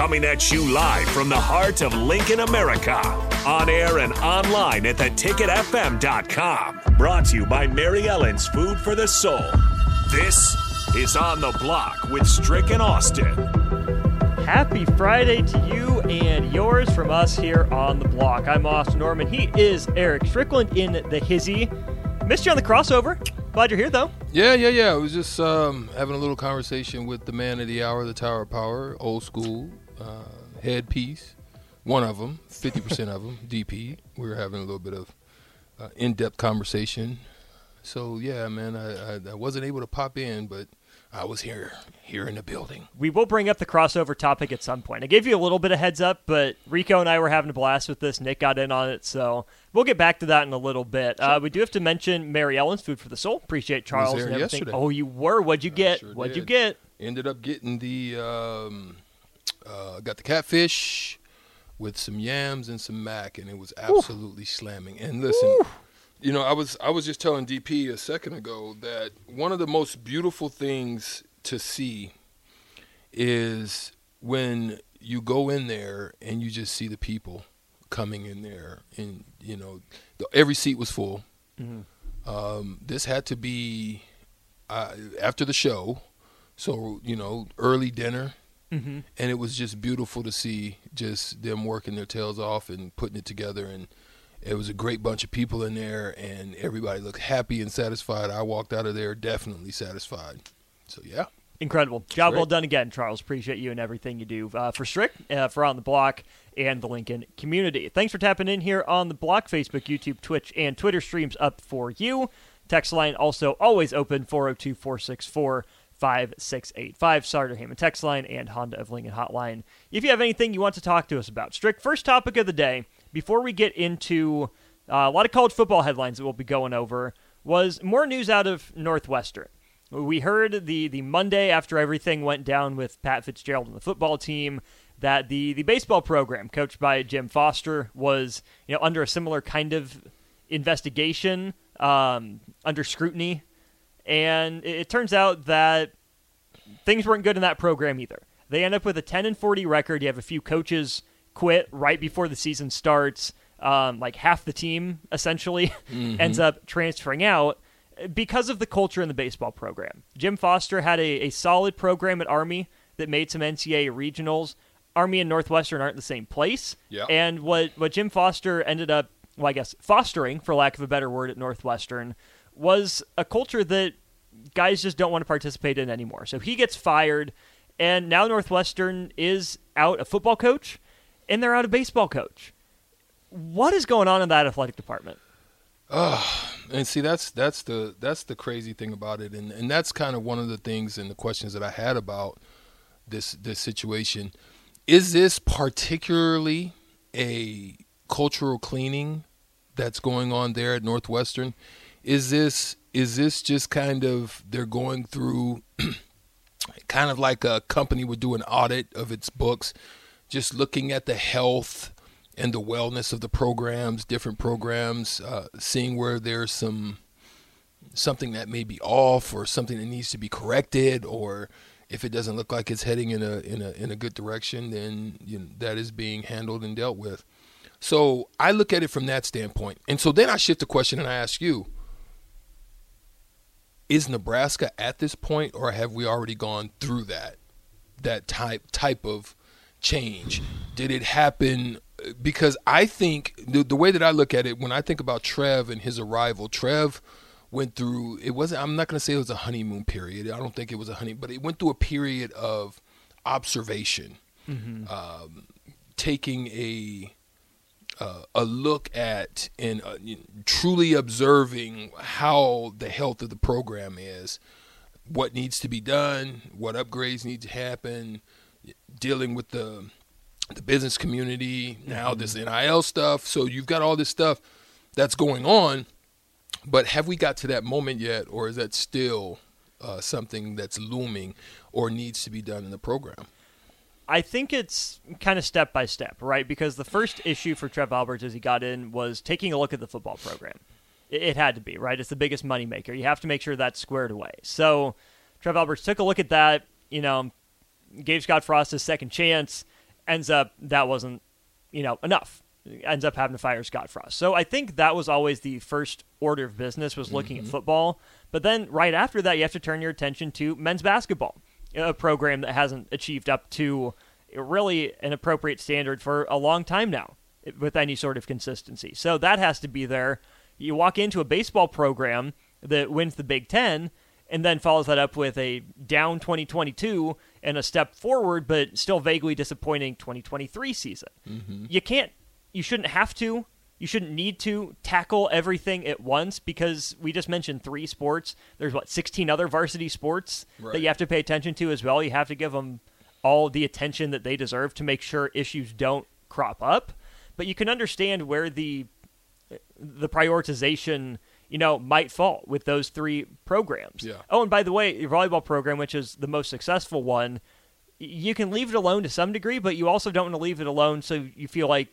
Coming at you live from the heart of Lincoln, America. On air and online at theticketfm.com. Brought to you by Mary Ellen's Food for the Soul. This is On the Block with Strick and Austin. Happy Friday to you and yours from us here on the block. I'm Austin Norman. He is Eric Strickland in the hizzy. Missed you on the crossover. Glad you're here though. Yeah, yeah, yeah. I was just um, having a little conversation with the man of the hour, the Tower of Power, old school uh, headpiece. One of them, 50% of them, DP. We were having a little bit of uh, in-depth conversation. So yeah, man, I, I, I wasn't able to pop in, but I was here, here in the building. We will bring up the crossover topic at some point. I gave you a little bit of heads up, but Rico and I were having a blast with this. Nick got in on it, so we'll get back to that in a little bit. Uh, we do have to mention Mary Ellen's Food for the Soul. Appreciate Charles and everything. yesterday. Oh, you were. What'd you get? sure What'd you get? Ended up getting the um, uh, got the catfish with some yams and some mac, and it was absolutely slamming. And listen, you know, I was I was just telling DP a second ago that one of the most beautiful things to see is when you go in there and you just see the people coming in there, and you know, the, every seat was full. Um, this had to be uh, after the show, so you know, early dinner, and it was just beautiful to see just them working their tails off and putting it together and. It was a great bunch of people in there, and everybody looked happy and satisfied. I walked out of there definitely satisfied. So yeah, Incredible. Job well done again, Charles. Appreciate you and everything you do uh, for Strick, uh, for On the Block, and the Lincoln community. Thanks for tapping in here on the Block, Facebook, YouTube, Twitch, and Twitter streams up for you. Text line also always open 402 464 5685. Sartor Hamann text line and Honda of Lincoln hotline. If you have anything you want to talk to us about, Strick first topic of the day, before we get into uh, a lot of college football headlines that we'll be going over, was more news out of Northwestern. We heard the the Monday after everything went down with Pat Fitzgerald and the football team that the the baseball program coached by Jim Foster was you know under a similar kind of investigation, um, under scrutiny, and it, it turns out that things weren't good in that program either. They end up with a 10 and 40 record. You have a few coaches quit right before the season starts. Um, like half the team essentially ends up transferring out because of the culture in the baseball program. Jim Foster had a, a solid program at Army that made some NCAA regionals. Army and Northwestern aren't the same place. Yeah. And what, what Jim Foster ended up, well, I guess, fostering, for lack of a better word, at Northwestern was a culture that guys just don't want to participate in anymore. So he gets fired, and now Northwestern is out a football coach, and they're out a baseball coach. What is going on in that athletic department? and see that's that's the that's the crazy thing about it and and that's kind of one of the things and the questions that I had about this this situation is this particularly a cultural cleaning that's going on there at Northwestern is this is this just kind of they're going through kind of like a company would do an audit of its books just looking at the health and the wellness of the programs, different programs, uh, seeing where there's some something that may be off or something that needs to be corrected, or if it doesn't look like it's heading in a in a in a good direction, then you know, that is being handled and dealt with. So I look at it from that standpoint, and so then I shift the question and I ask you: Is Nebraska at this point, or have we already gone through that that type type of change? Did it happen because I think the, the way that I look at it, when I think about Trev and his arrival, Trev went through. It wasn't. I'm not going to say it was a honeymoon period. I don't think it was a honey, but it went through a period of observation, mm-hmm. um, taking a uh, a look at and uh, truly observing how the health of the program is, what needs to be done, what upgrades need to happen, dealing with the the business community now mm-hmm. this NIL stuff. So you've got all this stuff that's going on, but have we got to that moment yet, or is that still uh, something that's looming or needs to be done in the program? I think it's kind of step by step, right? Because the first issue for Trev Alberts as he got in was taking a look at the football program. It, it had to be, right? It's the biggest moneymaker. You have to make sure that's squared away. So Trev Alberts took a look at that, you know, gave Scott Frost his second chance. Ends up that wasn't, you know, enough. Ends up having to fire Scott Frost. So I think that was always the first order of business was looking mm-hmm. at football. But then right after that, you have to turn your attention to men's basketball a program that hasn't achieved up to really an appropriate standard for a long time now with any sort of consistency. So that has to be there. You walk into a baseball program that wins the Big Ten and then follows that up with a down 2022 and a step forward, but still vaguely disappointing 2023 season. Mm-hmm. You can't, you shouldn't have to you shouldn't need to tackle everything at once because we just mentioned three sports. There's what 16 other varsity sports right. that you have to pay attention to as well. You have to give them all the attention that they deserve to make sure issues don't crop up. But you can understand where the the prioritization you know might fall with those three programs. Yeah. Oh, and by the way, your volleyball program, which is the most successful one, you can leave it alone to some degree, but you also don't want to leave it alone so you feel like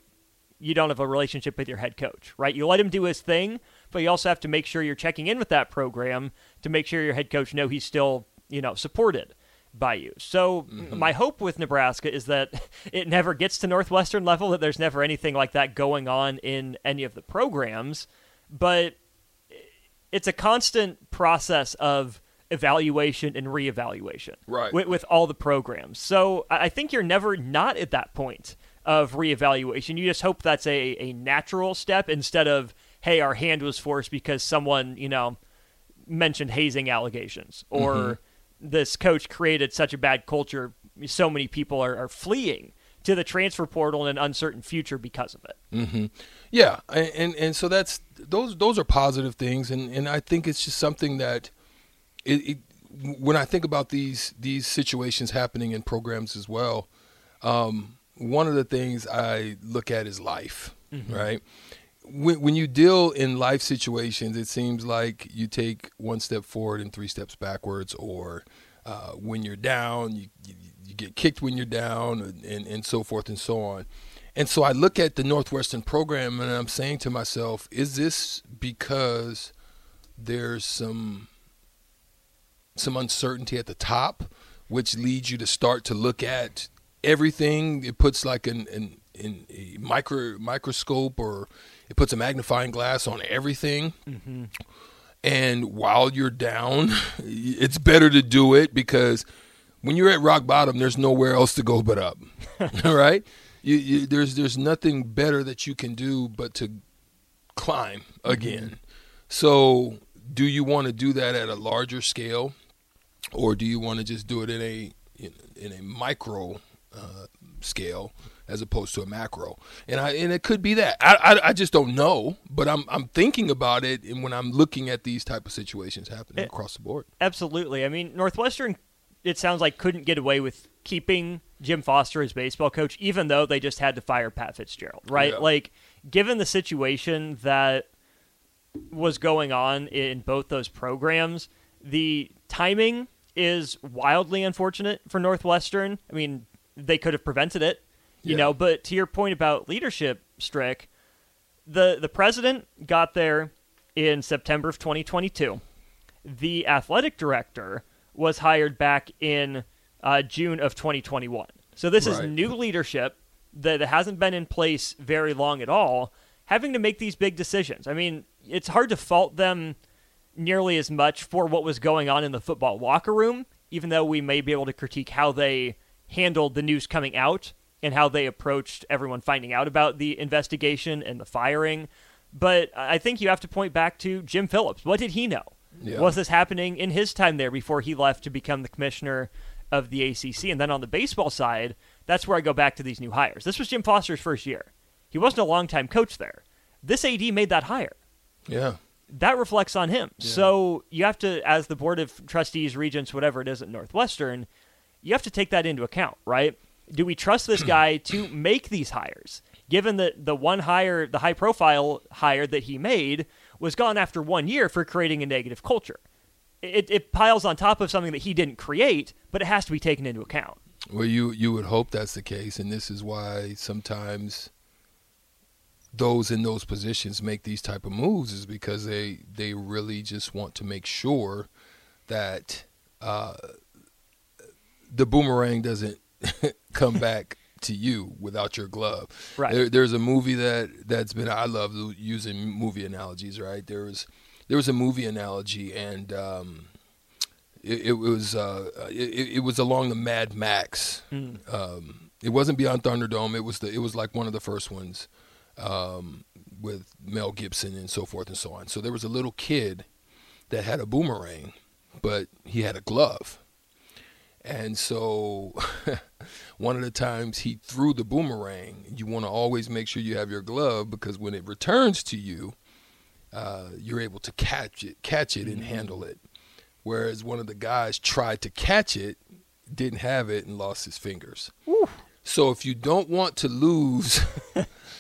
you don't have a relationship with your head coach, right? You let him do his thing, but you also have to make sure you're checking in with that program to make sure your head coach know he's still, you know, supported by you. So mm-hmm. my hope with Nebraska is that it never gets to Northwestern level, that there's never anything like that going on in any of the programs, but it's a constant process of evaluation and reevaluation right. with, with all the programs. So I think you're never not at that point of reevaluation. You just hope that's a, a natural step instead of, hey, our hand was forced because someone, you know, mentioned hazing allegations or mm-hmm. this coach created such a bad culture, so many people are, are fleeing to the transfer portal in an uncertain future because of it. Mm-hmm. Yeah, and and so that's those those are positive things, and and I think it's just something that it, it when I think about these these situations happening in programs as well. Um, one of the things I look at is life, mm-hmm. right? When, when you deal in life situations, it seems like you take one step forward and three steps backwards, or uh, when you're down, you, you, you, get kicked when you're down, and, and so forth and so on. And so I look at the Northwestern program and I'm saying to myself, is this because there's some some uncertainty at the top, which leads you to start to look at everything. It puts like an, an, an a micro microscope or it puts a magnifying glass on everything. Mm-hmm. And while you're down, it's better to do it because when you're at rock bottom, there's nowhere else to go but up. All right, you, you, there's there's nothing better that you can do but to climb again. Mm-hmm. So, do you want to do that at a larger scale, or do you want to just do it in a in, in a micro uh, scale as opposed to a macro. And I and it could be that I, I, I just don't know, but I'm I'm thinking about it, and when I'm looking at these type of situations happening it, across the board. Absolutely. I mean, Northwestern, it sounds like couldn't get away with keeping Jim Foster as baseball coach, even though they just had to fire Pat Fitzgerald, right? Yeah. Like, given the situation that was going on in both those programs, the timing is wildly unfortunate for Northwestern. I mean, they could have prevented it, you yeah. know. But to your point about leadership, Strick, the the president got there in September of 2022. The athletic director was hired back in uh, June of 2021. So this right. is new leadership that hasn't been in place very long at all, having to make these big decisions. I mean, it's hard to fault them nearly as much for what was going on in the football locker room, even though we may be able to critique how they handled the news coming out and how they approached everyone finding out about the investigation and the firing. But I think you have to point back to Jim Phillips. What did he know? Yeah. Was this happening in his time there before he left to become the commissioner of the ACC? And then on the baseball side, that's where I go back to these new hires. This was Jim Foster's first year. He wasn't a longtime coach there. This AD made that hire. Yeah. That reflects on him. So you have to, as the board of trustees, regents, whatever it is at Northwestern, you have to take that into account, right? Do we trust this guy to make these hires? Given that the one hire, the high profile hire that he made was gone after one year for creating a negative culture. It, it piles on top of something that he didn't create, but it has to be taken into account. Well, you you would hope that's the case, and this is why sometimes those in those positions make these type of moves is because they they really just want to make sure that uh, the boomerang doesn't come back to you without your glove. Right. There, there's a movie that that's been I love using movie analogies. Right. There was there was a movie analogy and. Um, it, it was uh, it, it, was along the Mad Max. Mm. Um, it wasn't Beyond Thunderdome. It was the it was like one of the first ones um, with Mel Gibson and so forth and so on. So there was a little kid that had a boomerang, but he had a glove. And so one of the times he threw the boomerang, you want to always make sure you have your glove because when it returns to you, uh, you're able to catch it, catch it, and handle it. Whereas one of the guys tried to catch it, didn't have it, and lost his fingers. So if you don't want to lose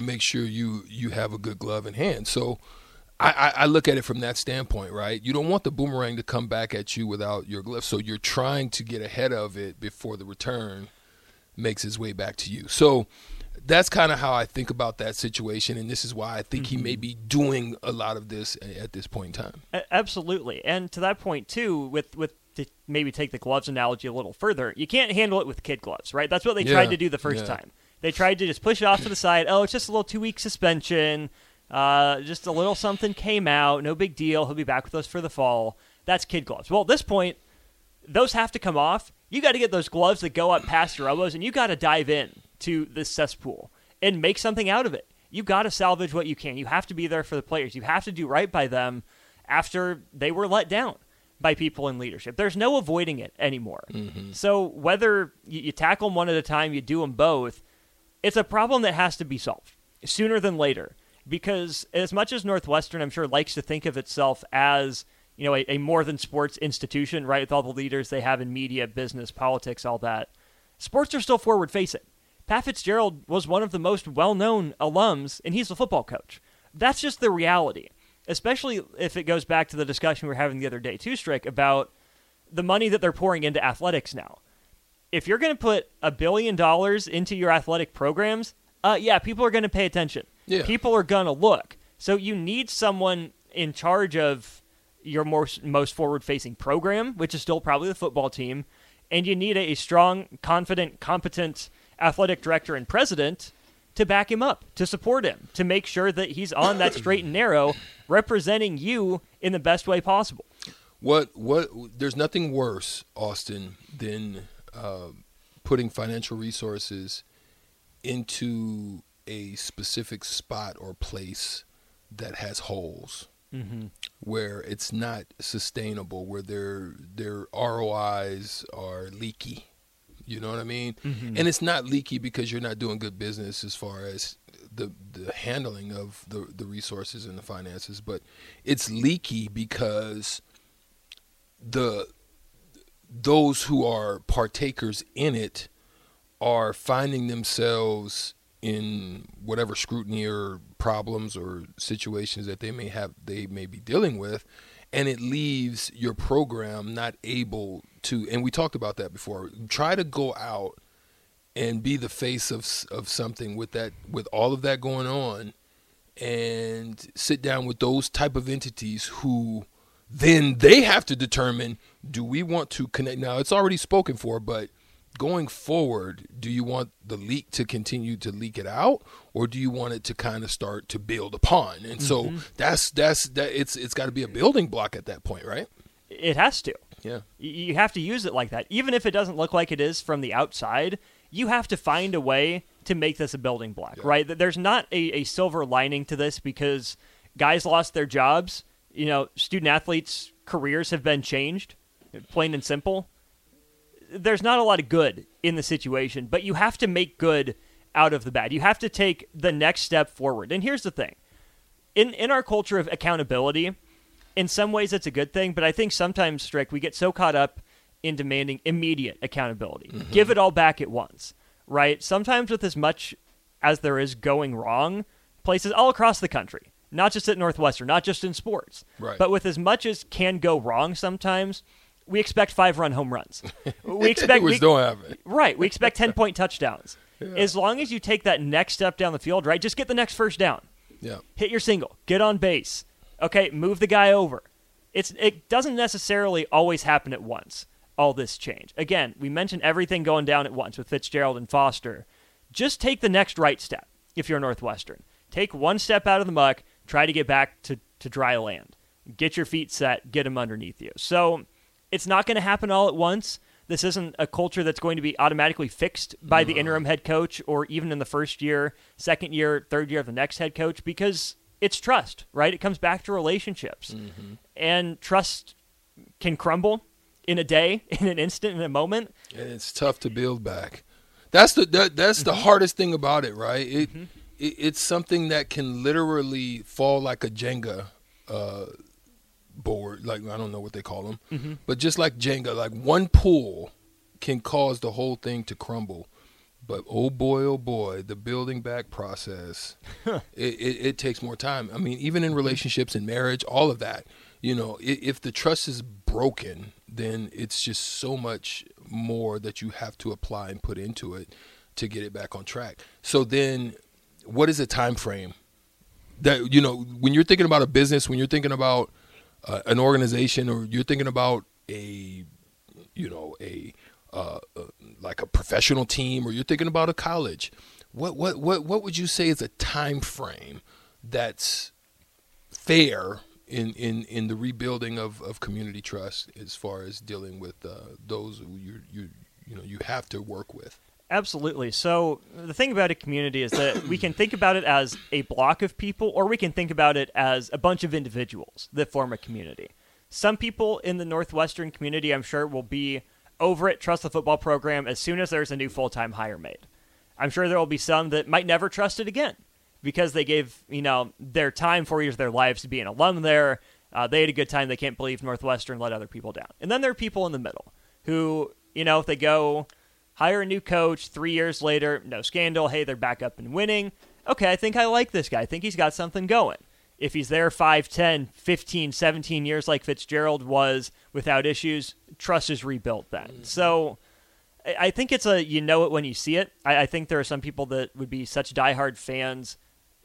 make sure you you have a good glove in hand. So I, I, I, look at it from that standpoint, right? You don't want the boomerang to come back at you without your glove. So you're trying to get ahead of it before the return makes its way back to you. So that's kind of how I think about that situation, and this is why I think mm-hmm. he may be doing a lot of this at this point in time. Absolutely, and to that point too, with with to maybe take the gloves analogy a little further, you can't handle it with kid gloves, right? That's what they yeah, tried to do the first yeah. time. They tried to just push it off to the side. Oh, it's just a little two week suspension. Uh, just a little something came out. No big deal. He'll be back with us for the fall. That's kid gloves. Well, at this point, those have to come off. You got to get those gloves that go up past your elbows, and you got to dive in to this cesspool and make something out of it. You got to salvage what you can. You have to be there for the players. You have to do right by them after they were let down by people in leadership. There's no avoiding it anymore. Mm-hmm. So whether you, you tackle them one at a time, you do them both it's a problem that has to be solved sooner than later because as much as Northwestern, I'm sure, likes to think of itself as you know a, a, more than sports institution, right? With all the leaders they have in media, business, politics, all that, sports are still forward facing. Pat Fitzgerald was one of the most well known alums, and he's a football coach. That's just the reality, especially if it goes back to the discussion we were having the other day, too, Strick, about the money that they're pouring into athletics now if you're going to put a billion dollars into your athletic programs, uh, yeah, people are going to pay attention. Yeah. People are going to look. So you need someone in charge of your most most forward facing program, which is still probably the football team, and you need a, a strong, confident, competent athletic director and president to back him up, to support him, to make sure that he's on that straight and narrow, representing you in the best way possible. What what? There's nothing worse, Austin, than uh, putting financial resources into a specific spot or place that has holes Mm-hmm. where it's not sustainable, where their their ROIs are leaky. You know what I mean? Mm-hmm. And it's not leaky because you're not doing good business as far as the the handling of the the resources and the finances, but it's leaky because the those who are partakers in it are finding themselves in whatever scrutiny or problems or situations that they may have they may be dealing with and it leaves your program not able to and we talked about that before try to go out and be the face of of something with that with all of that going on and sit down with those type of entities who then they have to determine do we want to connect now it's already spoken for but going forward do you want the leak to continue to leak it out or do you want it to kind of start to build upon and so mm-hmm. that's that's that it's it's got to be a building block at that point right It has to. yeah You have to use it like that. Even if it doesn't look like it is from the outside, you have to find a way to make this a building block, Yeah. right? Th- There's not a, a silver lining to this because guys lost their jobs. You know, student athletes' careers have been changed, plain and simple. There's not a lot of good in the situation, but you have to make good out of the bad. You have to take the next step forward. And here's the thing in in our culture of accountability, in some ways it's a good thing, but I think sometimes Strick we get so caught up in demanding immediate accountability. Mm-hmm. Give it all back at once, right? Sometimes with as much as there is going wrong, places all across the country, not just at Northwestern, not just in sports, Right. but with as much as can go wrong sometimes, we expect five run home runs. We expect we, don't happen Right. We expect 10 point touchdowns. As long as you take that next step down the field, right? Just get the next first down. yeah Hit your single. Get on base. Okay, move the guy over. It's it doesn't necessarily always happen at once. All this change. Again, we mentioned everything going down at once with Fitzgerald and Foster. Just take the next right step if you're Northwestern. Take one step out of the muck, try to get back to, to dry land. Get your feet set, get them underneath you. So it's not going to happen all at once. This isn't a culture that's going to be automatically fixed by the interim head coach or even in the first year, second year, third year of the next head coach because it's trust, right? It comes back to relationships. Mm-hmm. And trust can crumble in a day, in an instant, in a moment. and it's tough to build back. That's the that, that's the mm-hmm. hardest thing about it, right? It, it it's something that can literally fall like a Jenga uh, board, like I don't know what they call them, but just like Jenga, like one pull can cause the whole thing to crumble. But oh boy, oh boy, the building back process, it, it, it takes more time. I mean, even in relationships and marriage, all of that, you know, i- if the trust is broken, then it's just so much more that you have to apply and put into it to get it back on track. So then, what is a time frame that you know when you're thinking about a business, when you're thinking about uh, an organization, or you're thinking about a you know a uh, uh, like a professional team or you're thinking about a college what what what what would you say is a time frame that's fair in in in the rebuilding of of community trust as far as dealing with uh, those you you you know you have to work with Absolutely. So the thing about a community is that we can think about it as a block of people, or we can think about it as a bunch of individuals that form a community. Some people in the Northwestern community, I'm sure, will be over at Trust the Football Program as soon as there's a new full time hire made. I'm sure there will be some that might never trust it again because they gave you know their time, four years of their lives to be an alum there. Uh, they had a good time. They can't believe Northwestern let other people down. And then there are people in the middle who, you know, if they go hire a new coach three years later, no scandal. Hey, they're back up and winning. Okay, I think I like this guy. I think he's got something going. If he's there 5, 10, 15, 17 years like Fitzgerald was without issues, trust is rebuilt then. Mm-hmm. So I I think it's a you know it when you see it. I, I think there are some people that would be such diehard fans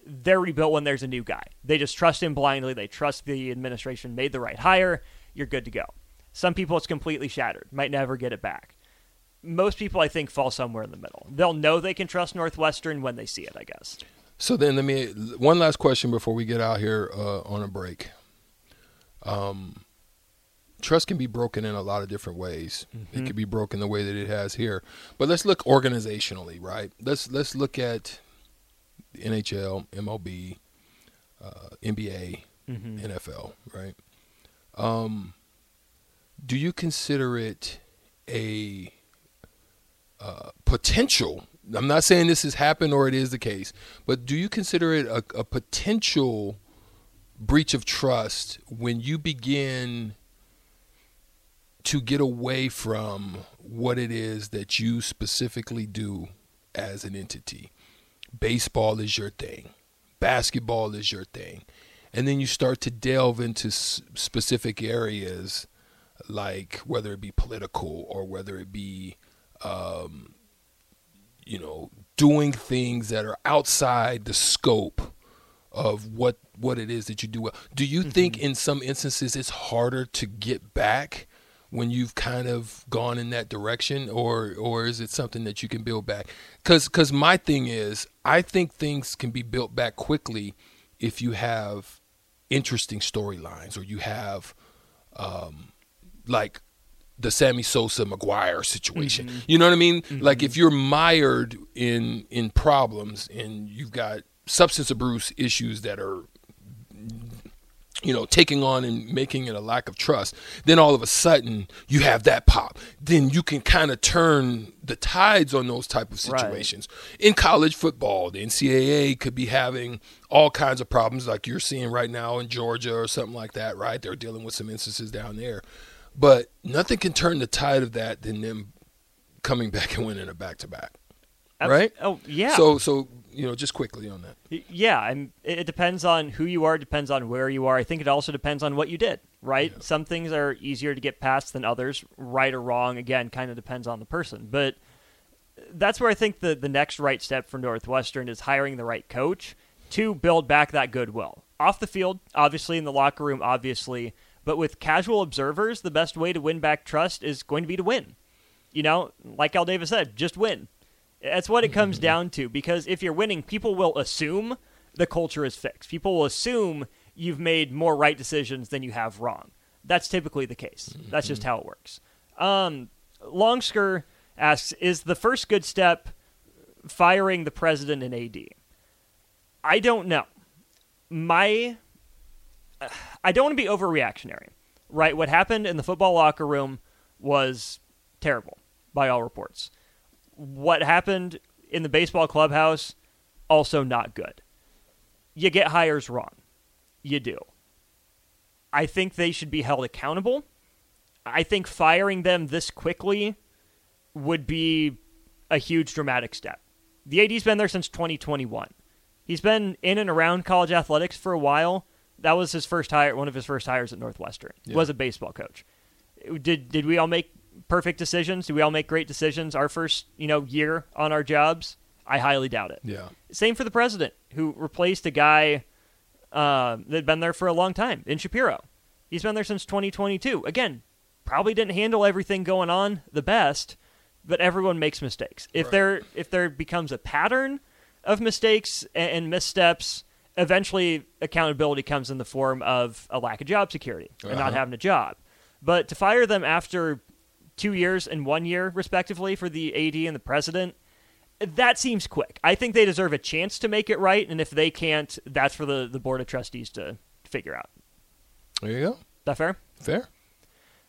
they're rebuilt when there's a new guy. They just trust him blindly. They trust the administration made the right hire. You're good to go. Some people it's completely shattered, might never get it back. Most people, I think, fall somewhere in the middle. They'll know they can trust Northwestern when they see it, I guess. So then, let me one last question before we get out here uh, on a break. Um, trust can be broken in a lot of different ways. Mm-hmm. It could be broken the way that it has here. But let's look organizationally, right? Let's let's look at the NHL, MLB, uh, NBA, mm-hmm. NFL, right? Um, do you consider it a potential? I'm not saying this has happened or it is the case, but do you consider it a, a potential breach of trust when you begin to get away from what it is that you specifically do as an entity? Baseball is your thing, basketball is your thing. And then you start to delve into s- specific areas like whether it be political or whether it be, um, you know, doing things that are outside the scope of what what it is that you do well. Do you mm-hmm. think in some instances it's harder to get back when you've kind of gone in that direction or or is it something that you can build back? Cuz cuz my thing is I think things can be built back quickly if you have interesting storylines or you have um, like the Sammy Sosa McGwire situation. Mm-hmm. You know what I mean? Mm-hmm. Like if you're mired in in problems and you've got substance abuse issues that are you know, taking on and making it a lack of trust, then all of a sudden you have that pop. Then you can kind of turn the tides on those type of situations. Right. In college football, the NCAA could be having all kinds of problems like you're seeing right now in Georgia or something like that, right? They're dealing with some instances down there. But nothing can turn the tide of that than them coming back and winning a back to back. Right? Oh, yeah. So so you know, just quickly on that. Yeah, and it depends on who you are, it depends on where you are. I think it also depends on what you did, right? Yeah. Some things are easier to get past than others, right or wrong. Again, kind of depends on the person. But that's where I think the, the next right step for Northwestern is hiring the right coach to build back that goodwill. Off the field, obviously, in the locker room, obviously, but with casual observers, the best way to win back trust is going to be to win. You know, like Al Davis said, just win. That's what it comes down to. Because if you're winning, people will assume the culture is fixed. People will assume you've made more right decisions than you have wrong. That's typically the case. That's just how it works. Um, Longsker asks Is the first good step firing the president and AD? I don't know. My. I don't want to be overreactionary, right? What happened in the football locker room was terrible by all reports what happened in the baseball clubhouse also not good. You get hires wrong. You do. I think they should be held accountable. I think firing them this quickly would be a huge dramatic step. The AD's been there since 2021. He's been in and around college athletics for a while. That was his first hire, one of his first hires at Northwestern. Yeah. Was a baseball coach. Did did we all make perfect decisions? Did we all make great decisions our first, you know, year on our jobs? I highly doubt it. Yeah. Same for the president, who replaced a guy uh, that had been there for a long time in Schapiro. He's been there since 2022. Again, probably didn't handle everything going on the best, but everyone makes mistakes. If right. there if there becomes a pattern of mistakes and, and, missteps, eventually accountability comes in the form of a lack of job security and uh-huh. not having a job. But to fire them after two years and one year, respectively, for the AD and the president. That seems quick. I think they deserve a chance to make it right, and if they can't, that's for the, the board of trustees to figure out. There you go. Is that fair? Fair.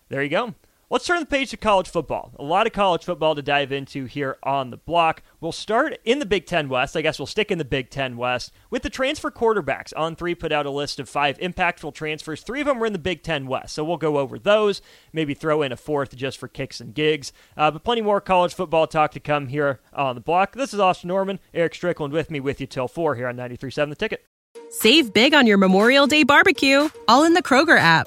There you go. Let's turn the page to college football. A lot of college football to dive into here on the block. We'll start in the Big Ten West. I guess we'll stick in the Big Ten West with the transfer quarterbacks. On three, put out a list of five impactful transfers. Three of them were in the Big Ten West, so we'll go over those. Maybe throw in a fourth just for kicks and gigs. Uh, but plenty more college football talk to come here on the block. This is Austin Norman, Eric Strickland with me with you till four here on 93.7 The Ticket. Save big on your Memorial Day barbecue, all in the Kroger app.